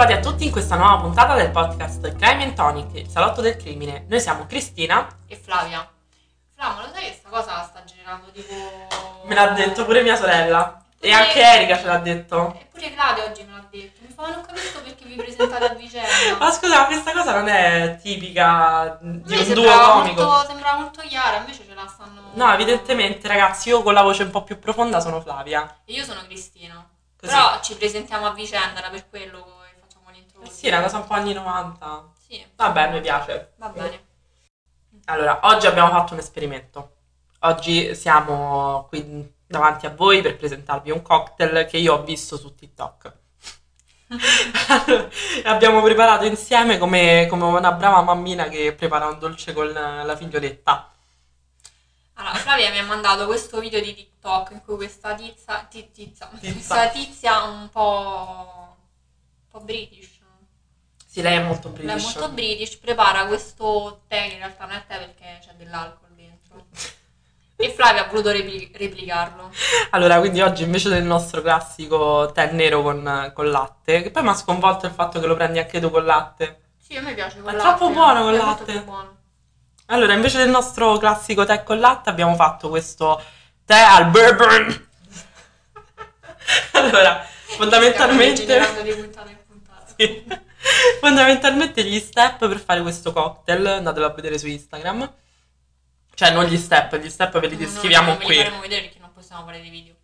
ritrovati a tutti in questa nuova puntata del podcast Crime and Tonic, il salotto del crimine. Noi siamo Cristina. e Flavia. Flavia, ma lo sai che sta cosa sta generando tipo... Me l'ha detto pure mia sorella. E Pure- anche Erika ce l'ha detto. Eppure Claudia oggi me l'ha detto. Mi fa, ma non capisco perché vi presentate a vicenda. Ma scusa, ma questa cosa non è tipica di un duo comico. molto, sembrava molto chiara, invece ce la stanno... No, evidentemente, ragazzi, io con la voce un po' più profonda sono Flavia. E io sono Cristina. Così. Però ci presentiamo a vicenda, era per quello che facciamo l'intro. Eh sì, è una cosa un po' anni 90. Sì, Vabbè, mi piace. va bene. Allora, oggi abbiamo fatto un esperimento. Oggi siamo qui davanti a voi per presentarvi un cocktail che io ho visto su TikTok. Abbiamo preparato insieme come, come una brava mammina che prepara un dolce con la, figlioletta. Allora, Flavia mi ha mandato questo video di TikTok in cui questa tizia, ti- tizia, Tizia. questa tizia un po', un po' british, Sì, lei è molto lei è british. molto british, prepara questo tè, che in realtà non è tè perché c'è dell'alcol dentro. E Flavia ha voluto repli- replicarlo. Allora, quindi oggi invece del nostro classico tè nero con, con latte, che poi mi ha sconvolto il fatto che lo prendi anche tu con latte. Sì, a me piace con È latte. troppo buono con è latte. buono. Allora, invece del nostro classico tè con latte, abbiamo fatto questo tè al bourbon. allora, Stiamo fondamentalmente, degenerando di puntata in puntata. sì. Fondamentalmente gli step per fare questo cocktail, andatelo a vedere su Instagram. Cioè, non gli step, gli step ve li Non- descriviamo non ve qui. li faremo vedere perché non possiamo fare dei video.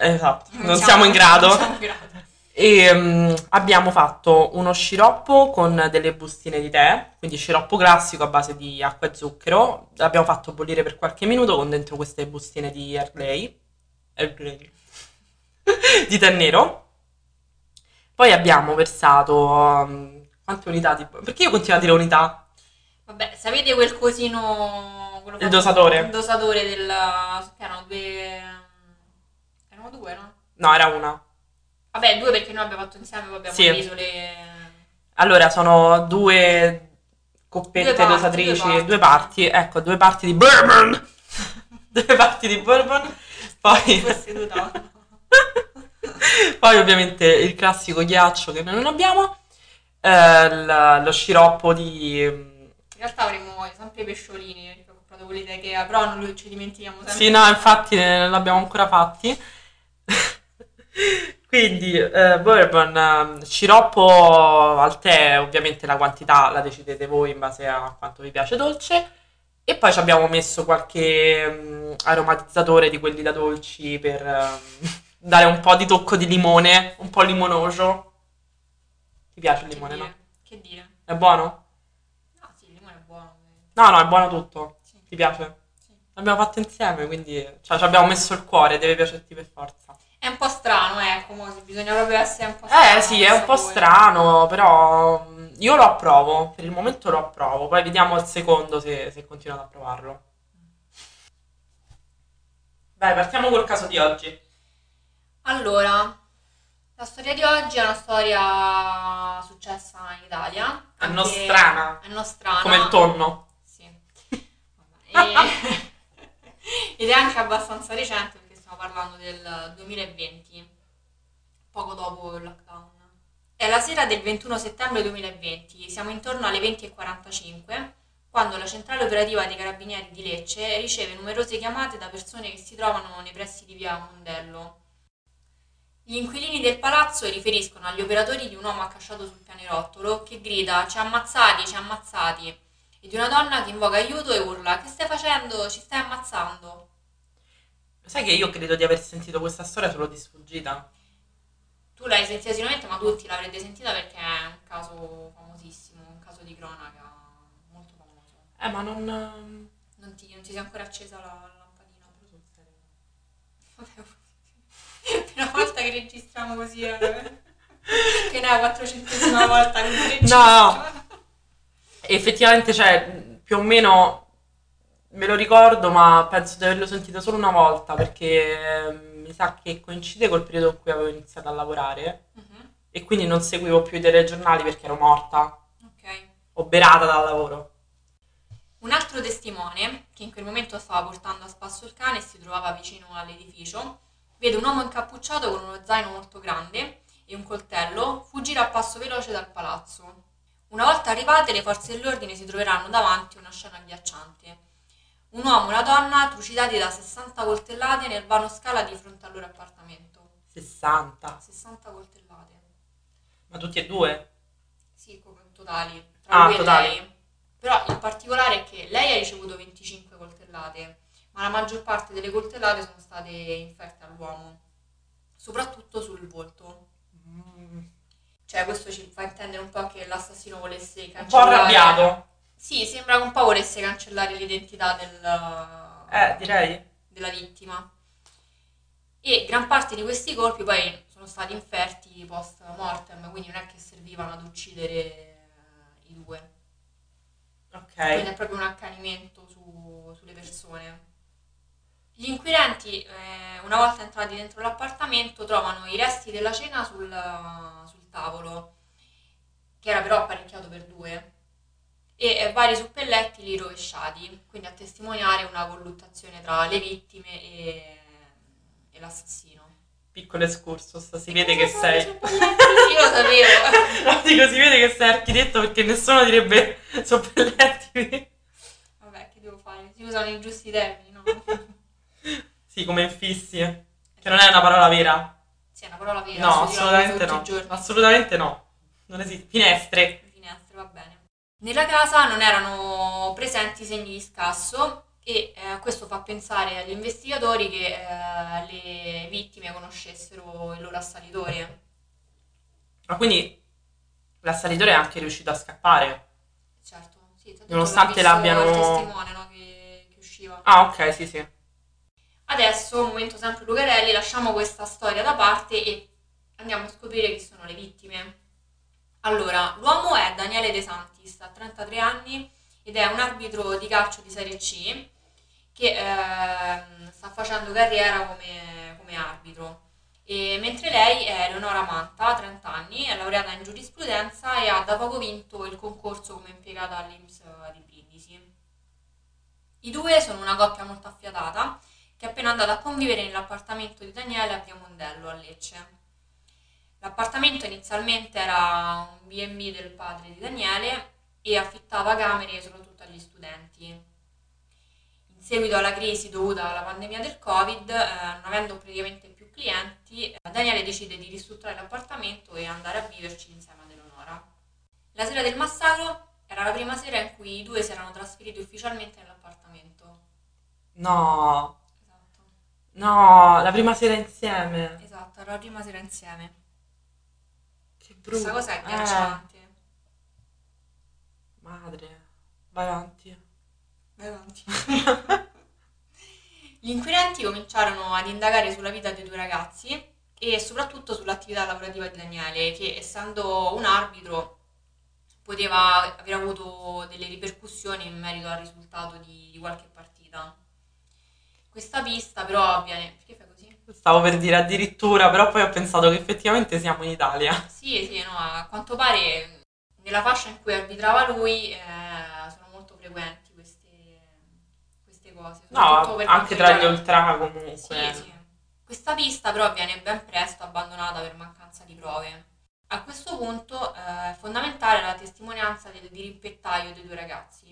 Esatto, non siamo in grado. Non siamo in grado. E mm, abbiamo fatto uno sciroppo con delle bustine di tè, quindi sciroppo classico a base di acqua e zucchero. L'abbiamo fatto bollire per qualche minuto con dentro queste bustine di Earl Grey, Earl Grey. di tè nero. Poi abbiamo versato mm, quante unità di... Perché io continuo a dire unità? Vabbè, sapete quel cosino... quello Il dosatore. Il dosatore del... erano due... Erano due, no? No, era una. Vabbè, due perché noi abbiamo fatto insieme, poi abbiamo Sì. diviso le... Allora, sono due coppette Due parti, dosatrici, due due parti. parti. ecco, due parti di bourbon. due parti di bourbon. Poi, Fosse due poi ovviamente il classico ghiaccio che noi non abbiamo, eh, l- lo sciroppo di... In realtà avremmo sempre i pesciolini, perché ho comprato quelli da Ikea, però non li- ci dimentichiamo sempre. Sì, no, infatti eh, non l'abbiamo ancora fatti. Quindi, eh, bourbon, eh, sciroppo al tè, ovviamente la quantità la decidete voi in base a quanto vi piace dolce. E poi ci abbiamo messo qualche mm, aromatizzatore di quelli da dolci per ehm, dare un po' di tocco di limone, un po' limonoso. Ti piace il Che limone, dire? no? Che dire? È buono? No, sì, il limone è buono. No, no, è buono tutto. Sì. Ti piace? Sì. L'abbiamo fatto insieme, quindi cioè, ci abbiamo messo il cuore, deve piacerti per forza. È un po' strano, ecco, mo, se bisogna proprio essere un po' strano. Eh sì, è un po' strano, però mm, io lo approvo, per il momento lo approvo, poi vediamo al secondo se, se continuate a provarlo. Dai, partiamo col caso di oggi. Allora, la storia di oggi è una storia successa in Italia. Anche- nostrana, È nostrana. come il tonno. Sì. E- Ed è anche abbastanza recente perché stiamo parlando del 2020, poco dopo il lockdown. È la sera del 21 settembre 2020, siamo intorno alle 20.45 quando la centrale operativa dei carabinieri di Lecce riceve numerose chiamate da persone che si trovano nei pressi di via Mondello. Gli inquilini del palazzo riferiscono agli operatori di un uomo accasciato sul pianerottolo che grida ci ha ammazzati, ci ha ammazzati e di una donna che invoca aiuto e urla che stai facendo, ci stai ammazzando. Sai che io credo di aver sentito questa storia solo di sfuggita? Tu l'hai sentita sicuramente ma tutti l'avrete sentita perché è un caso famosissimo, un caso di cronaca molto famoso. Eh, ma non... ehm, Non ti, non ti è ancora accesa la, la lampadina? Vabbè, per una volta che registriamo così, eh, che ne è la quattrocentesima volta che non registro. No. Effettivamente, cioè, più o meno me lo ricordo, ma penso di averlo sentito solo una volta perché ehm, mi sa che coincide col periodo in cui avevo iniziato a lavorare Mhm, e quindi non seguivo più i telegiornali perché ero morta, Ok. oberata dal lavoro. Un altro testimone, che in quel momento stava portando a spasso il cane e si trovava vicino all'edificio, vede un uomo incappucciato con uno zaino molto grande e un coltello, fuggire a passo veloce dal palazzo. Una volta arrivate, le forze dell'ordine si troveranno davanti a una scena agghiacciante. Un uomo e una donna trucidati da 60 coltellate nel vano scala di fronte al loro appartamento. 60. 60 coltellate. Ma tutti e due? Sì, come totali. Tra Ah, e totali. lei. Però il particolare è che lei ha ricevuto 25 coltellate, ma la maggior parte delle coltellate sono state inferte all'uomo, soprattutto sul volto. Mm, Cioè, questo ci fa intendere un po' che l'assassino volesse Un po' cancellare. arrabbiato. Sì, sembra che un po' volesse cancellare l'identità del, Eh, direi. della vittima. E gran parte di questi colpi poi sono stati inferti post mortem, quindi non è che servivano ad uccidere eh, i due. Quindi Ok. è proprio un accanimento su- sulle persone. Gli inquirenti, eh, una volta entrati dentro l'appartamento, trovano i resti della cena sul, sul tavolo, che era però apparecchiato per due, e eh, vari suppelletti lì rovesciati, quindi a testimoniare una colluttazione tra le vittime e, e l'assassino. Piccolo excursus, si vede che sei... Io lo sapevo. No, dico, si vede che sei architetto perché nessuno direbbe soppelletti. Vabbè, che devo fare? Si usano i giusti termini, come infissi. Che non è una parola vera. Sì, è una parola vera. No, assolutamente no. Assolutamente no. Non esiste. Finestre. finestre, va bene. Nella casa non erano presenti segni di scasso e eh, questo fa pensare agli investigatori che eh, le vittime conoscessero il loro assalitore. Ma quindi l'assalitore è anche riuscito a scappare. Certo, sì, Nonostante l'abbiano- il testimone no, che, che usciva. Ah, ok, sì, sì. Adesso, momento sempre Lucarelli, lasciamo questa storia da parte e andiamo a scoprire chi sono le vittime. Allora, l'uomo è Daniele De Santis, ha 33 anni ed è un arbitro di calcio di Serie C che ehm, sta facendo carriera come, come arbitro. E mentre lei è Eleonora Manta, ha 30 anni, è laureata in giurisprudenza e ha da poco vinto il concorso come impiegata all'Inps di Brindisi. I due sono una coppia molto affiatata che è appena andata a convivere nell'appartamento di Daniele a Via Mondello a Lecce. L'appartamento inizialmente era un B&B del padre di Daniele e affittava camere soprattutto agli studenti. In seguito alla crisi dovuta alla pandemia del Covid, eh, non avendo praticamente più clienti, eh, Daniele decide di ristrutturare l'appartamento e andare a viverci insieme ad Eleonora. La sera del massacro era la prima sera in cui i due si erano trasferiti ufficialmente nell'appartamento. No. No, la prima sera insieme. Esatto, la prima sera insieme. Che brutto. Questa cosa è Eh, ghiacciante. madre. Vai avanti. Vai avanti. Gli inquirenti cominciarono ad indagare sulla vita dei due ragazzi e soprattutto sull'attività lavorativa di Daniele, che essendo un arbitro poteva aver avuto delle ripercussioni in merito al risultato di, di qualche partita. Questa pista però avviene... Perché fai così? Stavo per dire addirittura, però poi ho pensato che effettivamente siamo in Italia. Sì, sì, no, a quanto pare nella fascia in cui arbitrava lui eh, sono molto frequenti queste, queste cose. No, anche tra gli ultra comunque. Sì, sì. Questa pista però viene ben presto abbandonata per mancanza di prove. A questo punto eh, è fondamentale la testimonianza del dirimpettaio dei due ragazzi.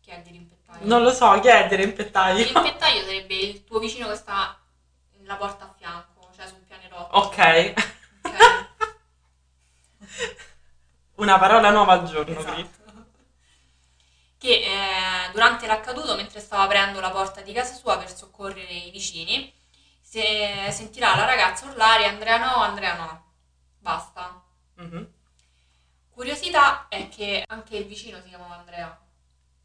Chi è il dirimpettaio? Non lo so, chi è il Il dirimpettaio? dirimpettaio sarebbe il tuo vicino che sta nella porta a fianco, cioè sul pianerottolo. Ok. ok? Una parola nuova al giorno, Esatto. Cri. che eh, durante l'accaduto, mentre stava aprendo la porta di casa sua per soccorrere i vicini, se- sentirà la ragazza urlare Andrea no, Andrea no. Basta. Mhm. Curiosità è che anche il vicino si chiamava Andrea.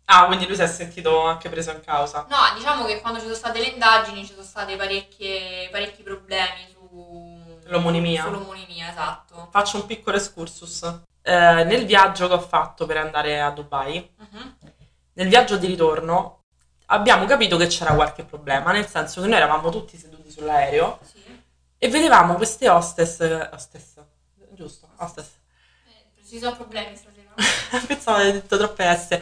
Ah, quindi lui si è sentito anche preso in causa. No, diciamo che quando ci sono state le indagini ci sono stati parecchi problemi su... L'omonimia. Sull'omonimia, esatto. Faccio un piccolo excursus. Eh, nel viaggio che ho fatto per andare a Dubai, Mhm. nel viaggio di ritorno, abbiamo capito che c'era qualche problema, nel senso che noi eravamo tutti seduti sull'aereo Sì. e vedevamo queste hostess, hostess, giusto, hostess, Eh, ci sono problemi stasera. pensavo aver detto troppe S.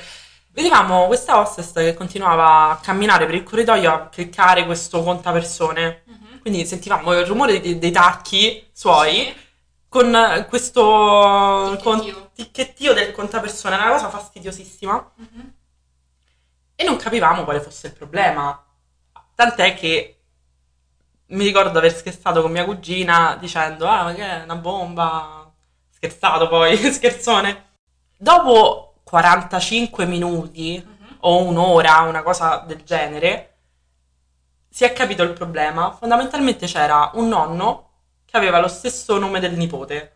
Vedevamo questa hostess che continuava a camminare per il corridoio a cliccare questo contapersone. Mhm. Quindi sentivamo il rumore dei, dei tacchi suoi Sì. con questo con- Ticchettio. ticchettio del contapersone, una cosa fastidiosissima. Mhm. E non capivamo quale fosse il problema. Tant'è che mi ricordo aver scherzato con mia cugina dicendo: Ah, ma che è una bomba? Scherzato poi, scherzone. Dopo 45 minuti Mhm. o un'ora, una cosa del genere, si è capito il problema. Fondamentalmente c'era un nonno che aveva lo stesso nome del nipote.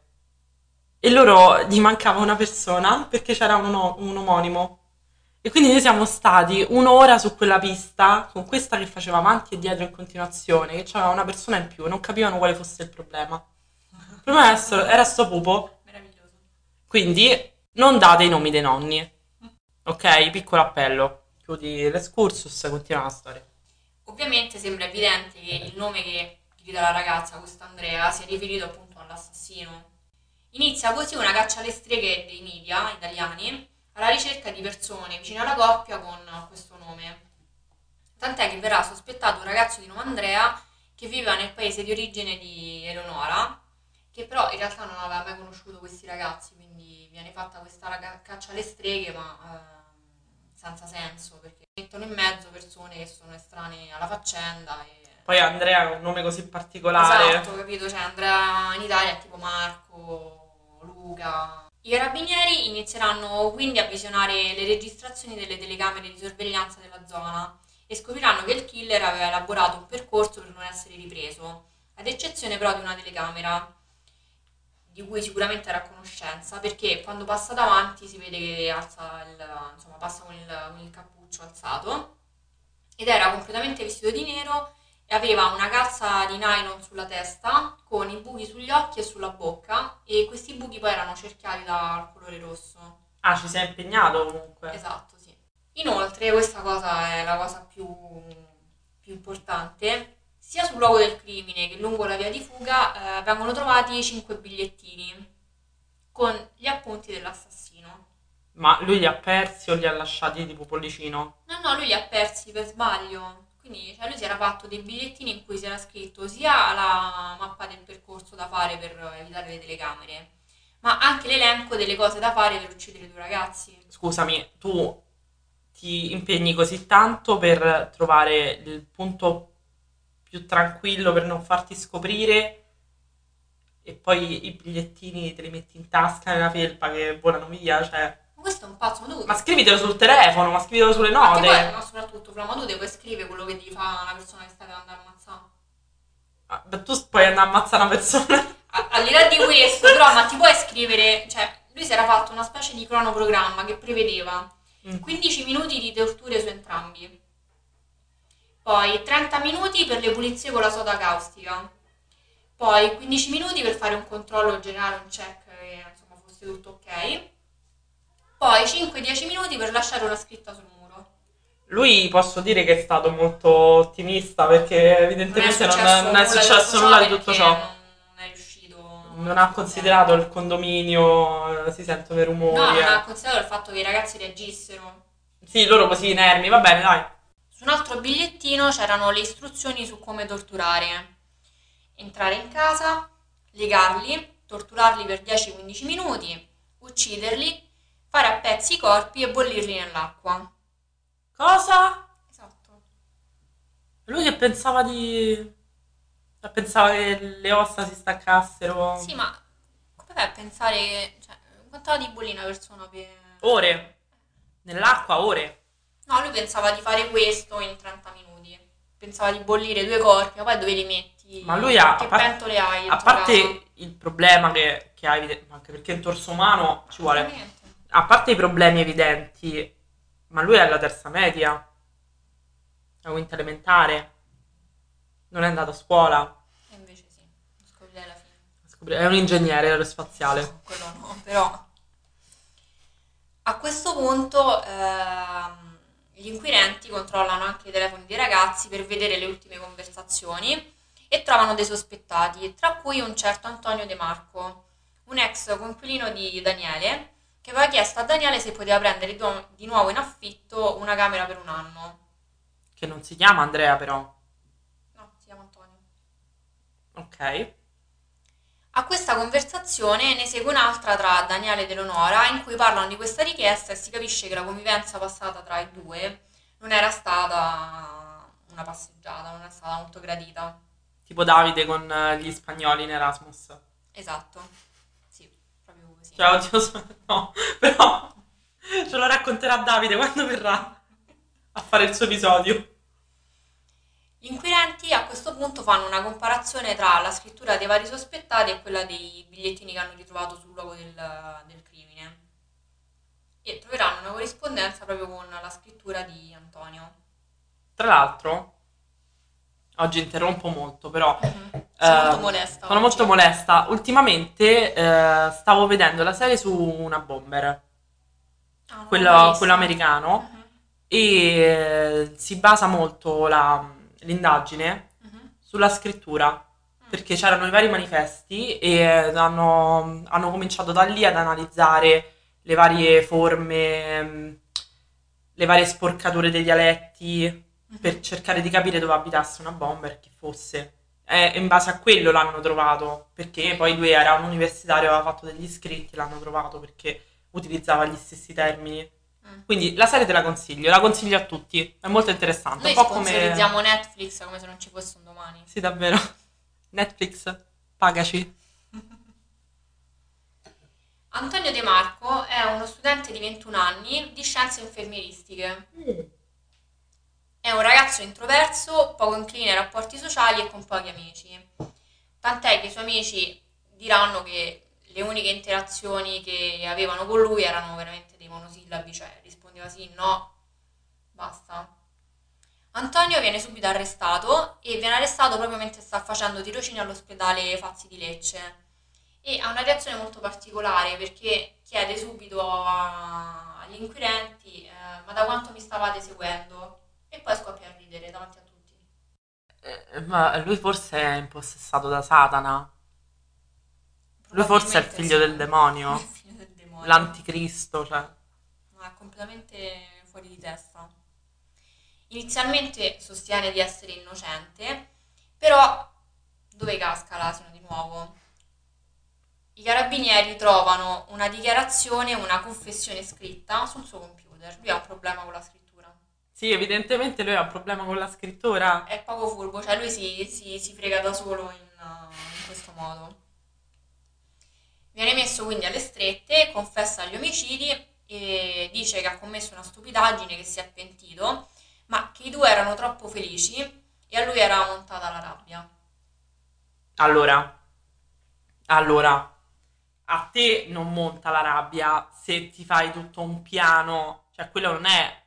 E loro gli mancava una persona perché c'era un, un omonimo. E quindi noi siamo stati un'ora su quella pista con questa che faceva avanti e dietro in continuazione, che c'aveva una persona in più, non capivano quale fosse il problema. Il problema era sto, era sto pupo. Meraviglioso. Quindi non date i nomi dei nonni. Ok? Piccolo appello. Chiudi l'escursus, continua la storia. Ovviamente sembra evidente che il nome che grida la ragazza, questa Andrea, sia riferito appunto all'assassino. Inizia così una caccia alle streghe dei media italiani alla ricerca di persone vicine alla coppia con questo nome. Tant'è che verrà sospettato un ragazzo di nome Andrea che viveva nel paese di origine di Eleonora, che però in realtà non aveva mai conosciuto questi ragazzi, quindi viene fatta questa caccia alle streghe, ma ehm, senza senso, perché mettono in mezzo persone che sono estranee alla faccenda e... Poi Andrea ha un nome così particolare. Esatto, capito? Cioè Andrea in Italia è tipo Marco, Luca. I carabinieri inizieranno quindi a visionare le registrazioni delle telecamere di sorveglianza della zona e scopriranno che il killer aveva elaborato un percorso per non essere ripreso, ad eccezione però di una telecamera di cui sicuramente era a conoscenza, perché quando passa davanti si vede che alza il, insomma, passa con il, con il cappuccio alzato ed era completamente vestito di nero e aveva una calza di nylon sulla testa con i buchi sugli occhi e sulla bocca e questi buchi poi erano cerchiati dal colore rosso. Ah, ci sei impegnato comunque. Esatto, sì. Inoltre, questa cosa è la cosa più, più importante, sia sul luogo del crimine che lungo la via di fuga eh, vengono trovati cinque bigliettini con gli appunti dell'assassino. Ma lui li ha persi o li ha lasciati tipo pollicino? No, no, lui li ha persi per sbaglio. Quindi cioè, lui si era fatto dei bigliettini in cui si era scritto sia la mappa del percorso da fare per evitare le telecamere, ma anche l'elenco delle cose da fare per uccidere i due ragazzi. Scusami, tu ti impegni così tanto per trovare il punto più tranquillo per non farti scoprire e poi i bigliettini te li metti in tasca nella felpa che volano via, cioè... Ma questo è un pazzo, ma tu... Ma scrivitelo sul telefono, ma scrivitelo sulle ma note. ma soprattutto, Fla, ma tu devi scrivere quello che ti fa una persona che sta per andare a ammazzare. Ah, beh, tu puoi andare a ammazzare una persona. Al di là di questo, però, ma ti puoi scrivere... Cioè, lui si era fatto una specie di cronoprogramma che prevedeva Mm. 15 minuti di torture su entrambi. Poi 30 minuti per le pulizie con la soda caustica. Poi 15 minuti per fare un controllo generale, un check che insomma fosse tutto ok. Poi 5-10 minuti per lasciare una scritta sul muro. Lui posso dire che è stato molto ottimista perché evidentemente non è, non è successo nulla di tutto ciò. Non è riuscito. Non ha considerato il condominio, eh, si sentono i No, rumori. non eh. ha considerato il fatto che i ragazzi reagissero. Sì, loro così inermi, va bene, dai. Su un altro bigliettino c'erano le istruzioni su come torturare. Entrare in casa, legarli, torturarli per 10-15 minuti, ucciderli, fare a pezzi i corpi e bollirli nell'acqua. Cosa? Esatto. Lui che pensava di... cioè, Pensava che le ossa si staccassero Sì, ma come fai a pensare che... Cioè, quant'ora di bollì una persona per... ore. Nell'acqua, ore. No, lui pensava di fare questo in 30 minuti. Pensava di bollire due corpi, ma poi dove li metti? Ma lui ha- Che par- pentole hai? A parte il problema che, che ha, anche perché in torso umano ci vuole... A parte i problemi evidenti, ma lui è alla terza media, la quinta elementare, non è andato a scuola, E invece sì, lo scoprirei alla fine. Scopri- è un ingegnere aerospaziale. Quello no, però. A questo punto ehm, gli inquirenti controllano anche i telefoni dei ragazzi per vedere le ultime conversazioni e trovano dei sospettati, tra cui un certo Antonio De Marco, un ex coinquilino di Daniele, che aveva chiesto a Daniele se poteva prendere di nuovo- di nuovo in affitto una camera per un anno. Che non si chiama Andrea però. No, si chiama Antonio. Ok. A questa conversazione ne segue un'altra tra Daniele ed Eleonora in cui parlano di questa richiesta e si capisce che la convivenza passata tra i due non era stata una passeggiata, non è stata molto gradita. Tipo Davide con eh, gli spagnoli in Erasmus. Esatto, sì, proprio così. Cioè, oddio, so- no, però ce lo racconterà Davide quando verrà a fare il suo episodio. Gli inquirenti a questo punto fanno una comparazione tra la scrittura dei vari sospettati e quella dei bigliettini che hanno ritrovato sul luogo del, del crimine e troveranno una corrispondenza proprio con la scrittura di Antonio. Tra l'altro, oggi interrompo molto, però Sono molto eh, molesta. sono oggi. molto molesta. Ultimamente eh, stavo vedendo la serie su una bomber, Ah, quello, quello americano, Mhm, e eh, si basa molto la- l'indagine mhm. sulla scrittura. Perché c'erano i vari manifesti e eh, hanno, hanno cominciato da lì ad analizzare le varie forme, mh, le varie sporcature dei dialetti, Mhm. per cercare di capire dove abitasse una bomber, chi fosse. E in base a quello l'hanno trovato, perché poi lui era un universitario, aveva fatto degli scritti, l'hanno trovato perché utilizzava gli stessi termini. Mm. Quindi la serie te la consiglio, la consiglio a tutti, è molto interessante, Noi un po' come... Netflix come se non ci fosse un domani. Sì, davvero. Netflix, pagaci. Antonio De Marco è uno studente di 21 anni di scienze infermieristiche. È un ragazzo introverso, poco incline ai rapporti sociali e con pochi amici. Tant'è che i suoi amici diranno che le uniche interazioni che avevano con lui erano veramente dei monosillabi, cioè rispondeva sì, no, basta. Antonio viene subito arrestato e viene arrestato proprio mentre sta facendo tirocini all'ospedale Fazzi di Lecce e ha una reazione molto particolare perché chiede subito agli inquirenti eh, ma da quanto mi stavate seguendo? E poi scoppia a ridere davanti a tutti. Eh, ma lui forse è impossessato da Satana. Lui forse è il figlio del demonio. Il figlio del demonio. L'anticristo, cioè. Ma è completamente fuori di testa. Inizialmente sostiene di essere innocente, però dove casca l'asino di nuovo? I carabinieri trovano una dichiarazione, una confessione scritta sul suo computer. Lui ha un problema con la scrittura. Sì, evidentemente lui ha un problema con la scrittura. È poco furbo, cioè lui si, si- si frega da solo in, in questo modo. Viene messo quindi alle strette, confessa gli omicidi e dice che ha commesso una stupidaggine, che si è pentito, ma che i due erano troppo felici e a lui era montata la rabbia. Allora, allora, a te non monta la rabbia se ti fai tutto un piano, cioè quello non è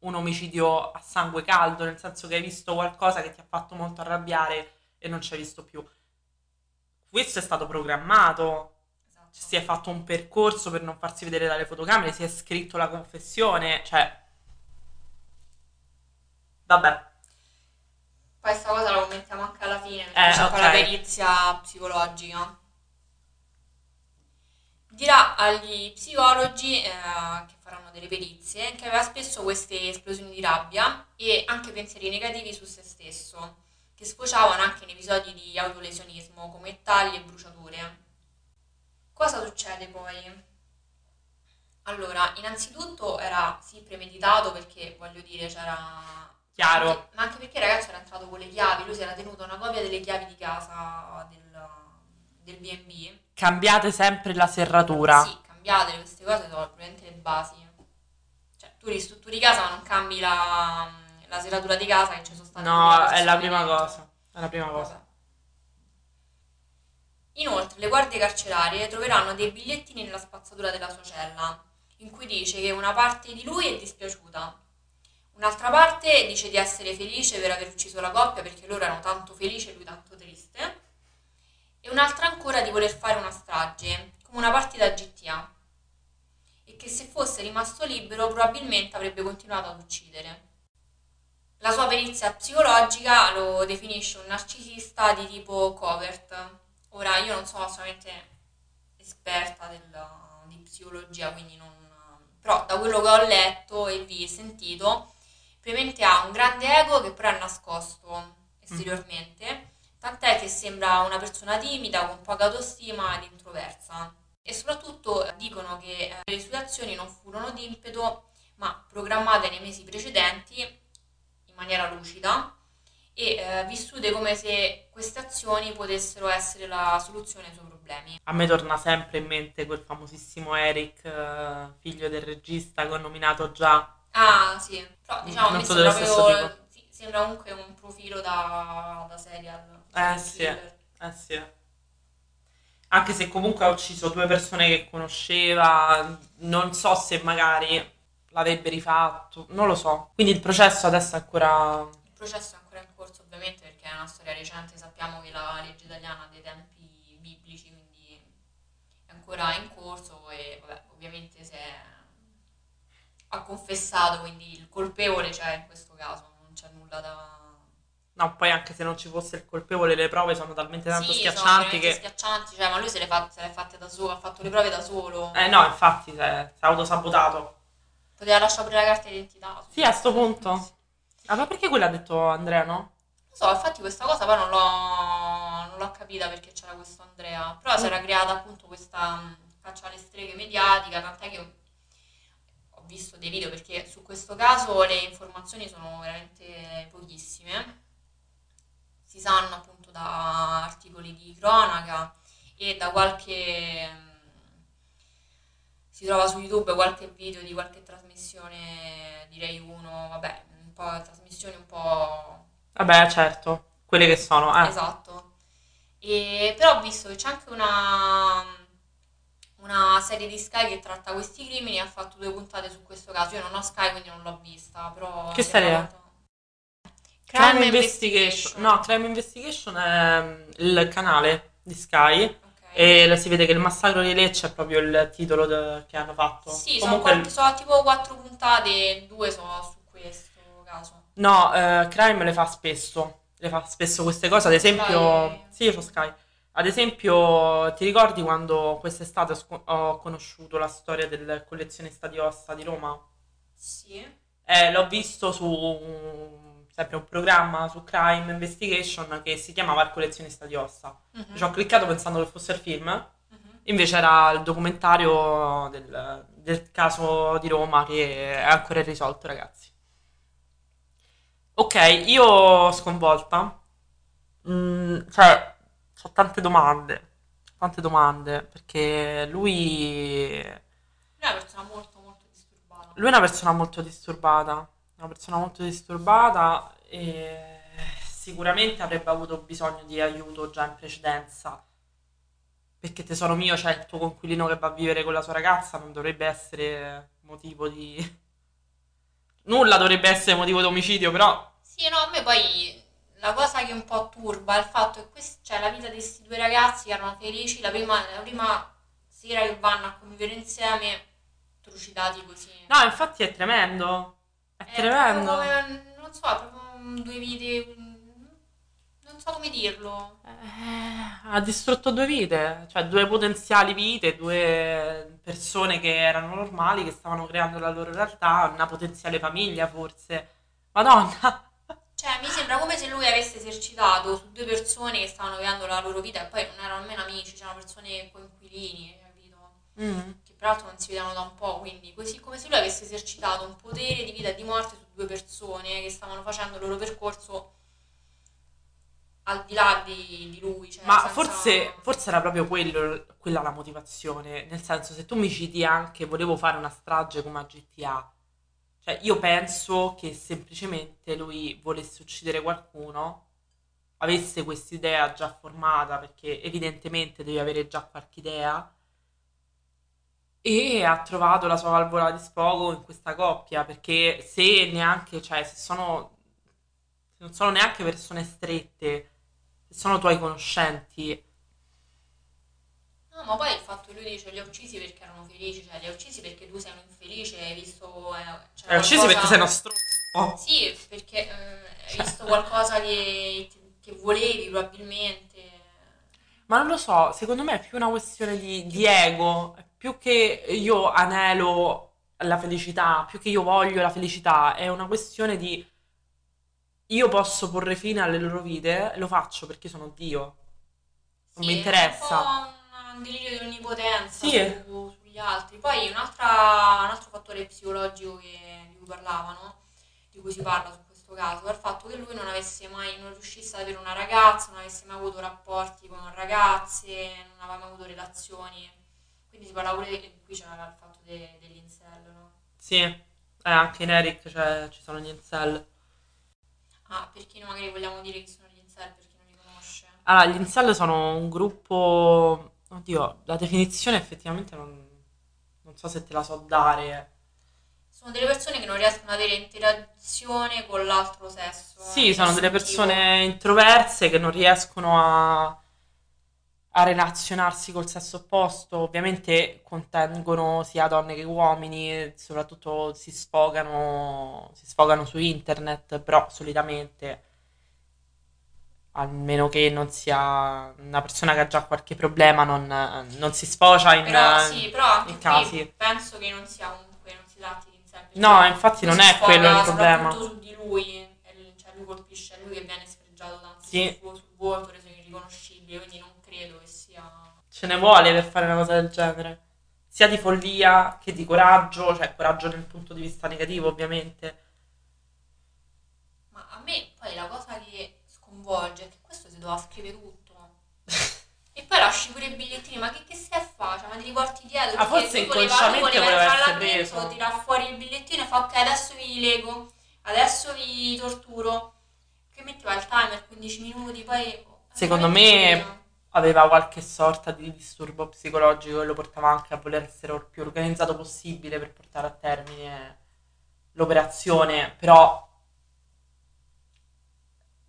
un omicidio a sangue caldo, nel senso che hai visto qualcosa che ti ha fatto molto arrabbiare e non ci hai visto più. Questo è stato programmato, Esatto. si è fatto un percorso per non farsi vedere dalle fotocamere, si è scritto la confessione, cioè... Vabbè, Poi sta cosa la commentiamo anche alla fine, perché Eh, c'è poi ok. la perizia psicologica. Dirà agli psicologi eh, che faranno delle perizie che aveva spesso queste esplosioni di rabbia e anche pensieri negativi su se stesso, che sfociavano anche in episodi di autolesionismo come tagli e bruciature. Cosa succede poi? Allora, innanzitutto era sì premeditato perché voglio dire c'era chiaro. ma anche perché il ragazzo era entrato con le chiavi, lui si era tenuto una copia delle chiavi di casa del, del B&B. Cambiate sempre la serratura. Sì, cambiate queste cose sono probabilmente le basi. Cioè, tu ristrutturi casa ma non cambi la, la serratura di casa che ci sono state No, è la prima cosa. È la prima cosa. Vabbè. Inoltre, le guardie carcerarie troveranno dei bigliettini nella spazzatura della sua cella, in cui dice che una parte di lui è dispiaciuta, un'altra parte dice di essere felice per aver ucciso la coppia perché loro erano tanto felici e lui tanto triste, e un'altra ancora di voler fare una strage, come una partita GTA, e che se fosse rimasto libero probabilmente avrebbe continuato ad uccidere. La sua perizia psicologica lo definisce un narcisista di tipo covert. Ora, io non sono assolutamente esperta del- di psicologia, quindi non... Però da quello che ho letto e vi sentito, probabilmente ha un grande ego che però è nascosto esteriormente, tant'è che sembra una persona timida, con poca autostima ed introversa. E soprattutto dicono che eh, le sue azioni non furono d'impeto, ma programmate nei mesi precedenti maniera lucida e eh, vissute come se queste azioni potessero essere la soluzione ai suoi problemi. A me torna sempre in mente quel famosissimo Eric, eh, figlio del regista che ho nominato già. Ah, sì, però diciamo Non so sembra, proprio- sì, sembra comunque un profilo da, da serial. Eh, sì. Eh sì. Anche se comunque ha ucciso due persone che conosceva, non so se magari l'avrebbe rifatto, non lo so. Quindi il processo adesso è ancora... Il processo è ancora in corso ovviamente perché è una storia recente, sappiamo che la legge italiana ha dei tempi biblici, quindi è ancora in corso e vabbè, ovviamente se ha confessato, quindi il colpevole c'è in questo caso, non c'è nulla da... No, poi anche se non ci fosse il colpevole, le prove sono talmente tanto Sì, schiaccianti che... schiaccianti, cioè, ma lui se le, fa- se le ha fatte da solo, ha fatto le prove da solo. Eh no, infatti si è, si è autosabotato. Poteva lasciare pure la carta d'identità. Sì, a sto punto. Ah, ma perché quello ha detto Andrea, no? Non so, infatti questa cosa poi non l'ho, non l'ho capita perché c'era questo Andrea, però si era creata appunto questa caccia alle streghe mediatica, tant'è che ho- ho visto dei video perché su questo caso le informazioni sono veramente pochissime. Si sanno appunto da articoli di cronaca e da qualche... si trova su YouTube qualche video di qualche trasmissione, direi uno, vabbè, un po' trasmissioni un po' Vabbè, certo, quelle che sono, eh. Esatto. E, però ho visto che c'è anche una, una serie di Sky che tratta questi crimini e ha fatto due puntate su questo caso. Io non ho Sky, quindi non l'ho vista, però... Che serie è? parlato- Crime Investigation. No, Crime Investigation è mm, il canale di Sky. E si vede che il massacro di Lecce è proprio il titolo de- che hanno fatto. Sì, Comunque, sono, quattro- sono tipo quattro puntate due sono su questo caso. no, eh, Crime le fa spesso. Le fa spesso queste cose, ad esempio... Sky? Sì, io ho Sky. Ad esempio, ti ricordi quando quest'estate ho, conosciuto la storia del collezionista di ossa di Roma? Sì. Eh, l'ho visto su sempre un programma su Crime Investigation che si chiamava Il collezionista di ossa. Mhm. Ci ho cliccato pensando che fosse il film, Mhm. invece era il documentario del, del caso di Roma che è ancora irrisolto, ragazzi. Ok, io sconvolta. Mm, cioè, ho tante domande. Tante domande, perché lui... Lui è una persona molto molto disturbata. Lui è una persona molto disturbata, una persona molto disturbata e sicuramente avrebbe avuto bisogno di aiuto già in precedenza. Perché tesoro mio, c'è il tuo coinquilino che va a vivere con la sua ragazza, non dovrebbe essere motivo di... Nulla dovrebbe essere motivo di omicidio, però... Sì, no, a me poi la cosa che un po' turba è il fatto che quest- cioè, la vita di questi due ragazzi che erano felici, la prima, la prima sera che vanno a convivere insieme, trucidati così. No, infatti è tremendo. È È tremendo. come, non so, proprio due vite, non so come dirlo. Eh, ha distrutto due vite, cioè due potenziali vite, due persone che erano normali, che stavano creando la loro realtà, una potenziale famiglia forse. Madonna, Cioè, mi sembra come se lui avesse esercitato su due persone che stavano vivendo la loro vita e poi non erano nemmeno amici, c'erano persone coinquilini, capito? Mm. Che peraltro non si vedevano da un po', quindi così come se lui avesse esercitato un potere di vita e di morte su due persone che stavano facendo il loro percorso al di là di, di lui. Cioè Ma senza- forse, forse era proprio quello, quella la motivazione, nel senso se tu mi citi anche volevo fare una strage come a GTA, cioè io penso che semplicemente lui volesse uccidere qualcuno, avesse quest'idea già formata, perché evidentemente devi avere già qualche idea, e ha trovato la sua valvola di sfogo in questa coppia, perché se neanche, cioè se sono, se non sono neanche persone strette, se sono tuoi conoscenti, No, ma poi il fatto che lui dice li ha uccisi perché erano felici, cioè li ha uccisi perché tu sei un infelice, hai visto... Eh, c'era hai ucciso qualcosa- perché sei uno stronzo. Sì, perché eh, hai visto qualcosa che, che volevi probabilmente. Ma non lo so, secondo me è più una questione di, di ego, è più che io anelo la felicità, più che io voglio la felicità, è una questione di io posso porre fine alle loro vite lo faccio perché sono Dio. Non mi Sì, interessa. È un un delirio di onnipotenza Sì. su- sugli altri. Poi un altro fattore psicologico che, di cui parlavano, di cui si parla su questo caso, è il fatto che lui non avesse mai, non riuscisse ad avere una ragazza, non avesse mai avuto rapporti con ragazze, non aveva mai avuto relazioni. Quindi si parla pure, di- qui c'era il fatto de- degli incel, no? Sì, eh, anche in Eric cioè, ci sono gli incel. Ah, per chi non magari vogliamo dire chi sono gli incel, per chi non li conosce. Allora, gli incel sono un gruppo... Oddio, la definizione effettivamente non, non so se te la so dare. Sono delle persone che non riescono ad avere interazione con l'altro sesso. Sì, sono delle persone introverse che non riescono a, a relazionarsi col sesso opposto. Ovviamente contengono sia donne che uomini, soprattutto si sfogano, si sfogano su internet, però solitamente, almeno che non sia una persona che ha già qualche problema, non, non si sfocia in... Però sì, però anche in casi. penso che non sia comunque, non si tratti di perché No, infatti non è quello il problema. su di lui, cioè lui colpisce, è lui che viene sfregiato tanto Sì. sul, suo- sul volto, reso irriconoscibile, quindi non. Ce ne vuole per fare una cosa del genere. Sia di follia che di coraggio, cioè coraggio nel punto di vista negativo, ovviamente. Ma a me poi la cosa che sconvolge è che questo si doveva scrivere tutto. E poi lasci pure i bigliettini, ma che, che stai a fare? Cioè, ma ti riporti dietro? Ah, forse inconsciamente voleva essere preso. tira fuori il bigliettino e fa ok, adesso vi lego, adesso vi torturo. Che metteva il timer 15 minuti, poi... Secondo me- c'era. Aveva qualche sorta di disturbo psicologico e lo portava anche a voler essere il più organizzato possibile per portare a termine l'operazione, però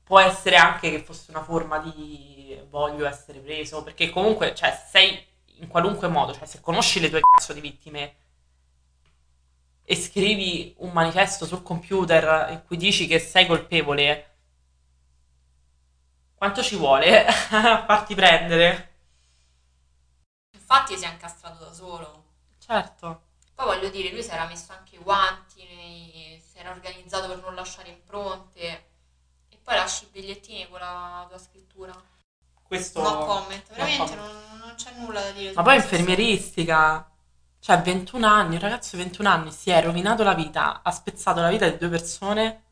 può essere anche che fosse una forma di voglio essere preso, perché comunque, cioè, sei in qualunque modo, cioè, se conosci le tue cazzo di vittime e scrivi un manifesto sul computer in cui dici che sei colpevole, quanto ci vuole a farti prendere? Infatti si è incastrato da solo. Certo. Poi voglio dire, lui si era messo anche i guanti, nei- si era organizzato per non lasciare impronte. E poi lasci i bigliettini con la tua scrittura. Questo... No comment, veramente comment. non, non c'è nulla da dire. Ma poi infermieristica. Cioè, 21 anni, un ragazzo di 21 anni si è rovinato la vita, ha spezzato la vita di due persone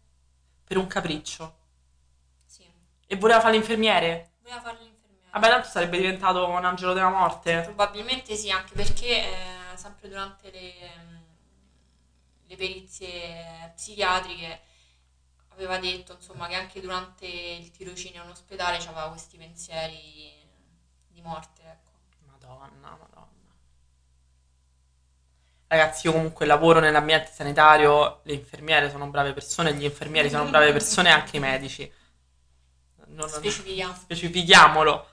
per un capriccio. E voleva fare l'infermiere? voleva fare l'infermiera. Vabbè, tanto sarebbe diventato un angelo della morte. Probabilmente sì, anche perché eh, sempre durante le, ehm, le perizie psichiatriche aveva detto insomma che anche durante il tirocinio in ospedale aveva questi pensieri di morte, ecco. Madonna, madonna. Ragazzi, io comunque lavoro nell'ambiente sanitario, le infermiere sono brave persone, gli infermieri sono brave persone e anche i medici. Non- Specifichiamo. specifichiamolo.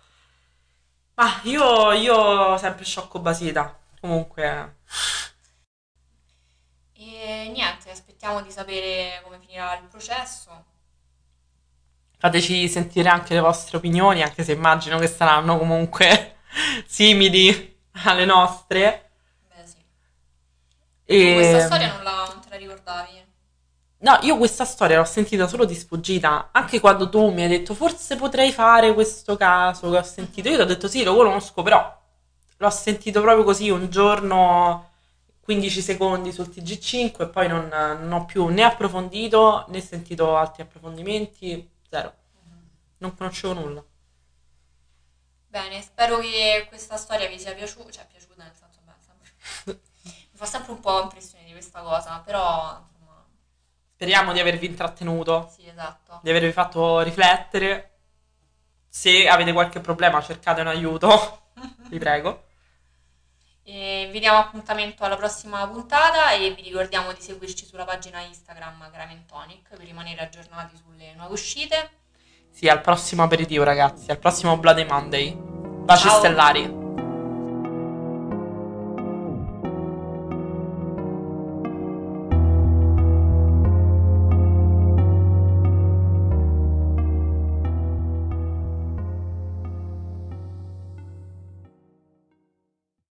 Ma io, io sempre sciocco basita. Comunque, E niente, aspettiamo di sapere come finirà il processo. fateci sentire anche le vostre opinioni, anche se immagino che saranno comunque simili alle nostre. Beh sì. E... Questa storia non, la, non te la ricordavi? No, io questa storia l'ho sentita solo di sfuggita, anche quando tu mi hai detto forse potrei fare questo caso che ho sentito. Io ti ho detto sì, lo conosco, però l'ho sentito proprio così un giorno, 15 secondi sul TG5 e poi non, non ho più né approfondito né sentito altri approfondimenti, zero. Non conoscevo nulla. Bene, spero che questa storia vi sia piaciuta, cioè piaciuta nel senso, beh, mi fa sempre un po' impressione di questa cosa, però Speriamo di avervi intrattenuto, sì, esatto. di avervi fatto riflettere. Se avete qualche problema cercate un aiuto, vi prego. E vi diamo appuntamento alla prossima puntata e vi ricordiamo di seguirci sulla pagina Instagram Gramentonic per rimanere aggiornati sulle nuove uscite. Sì, al prossimo aperitivo, ragazzi. Al prossimo Bloody Monday. Baci Ciao. stellari.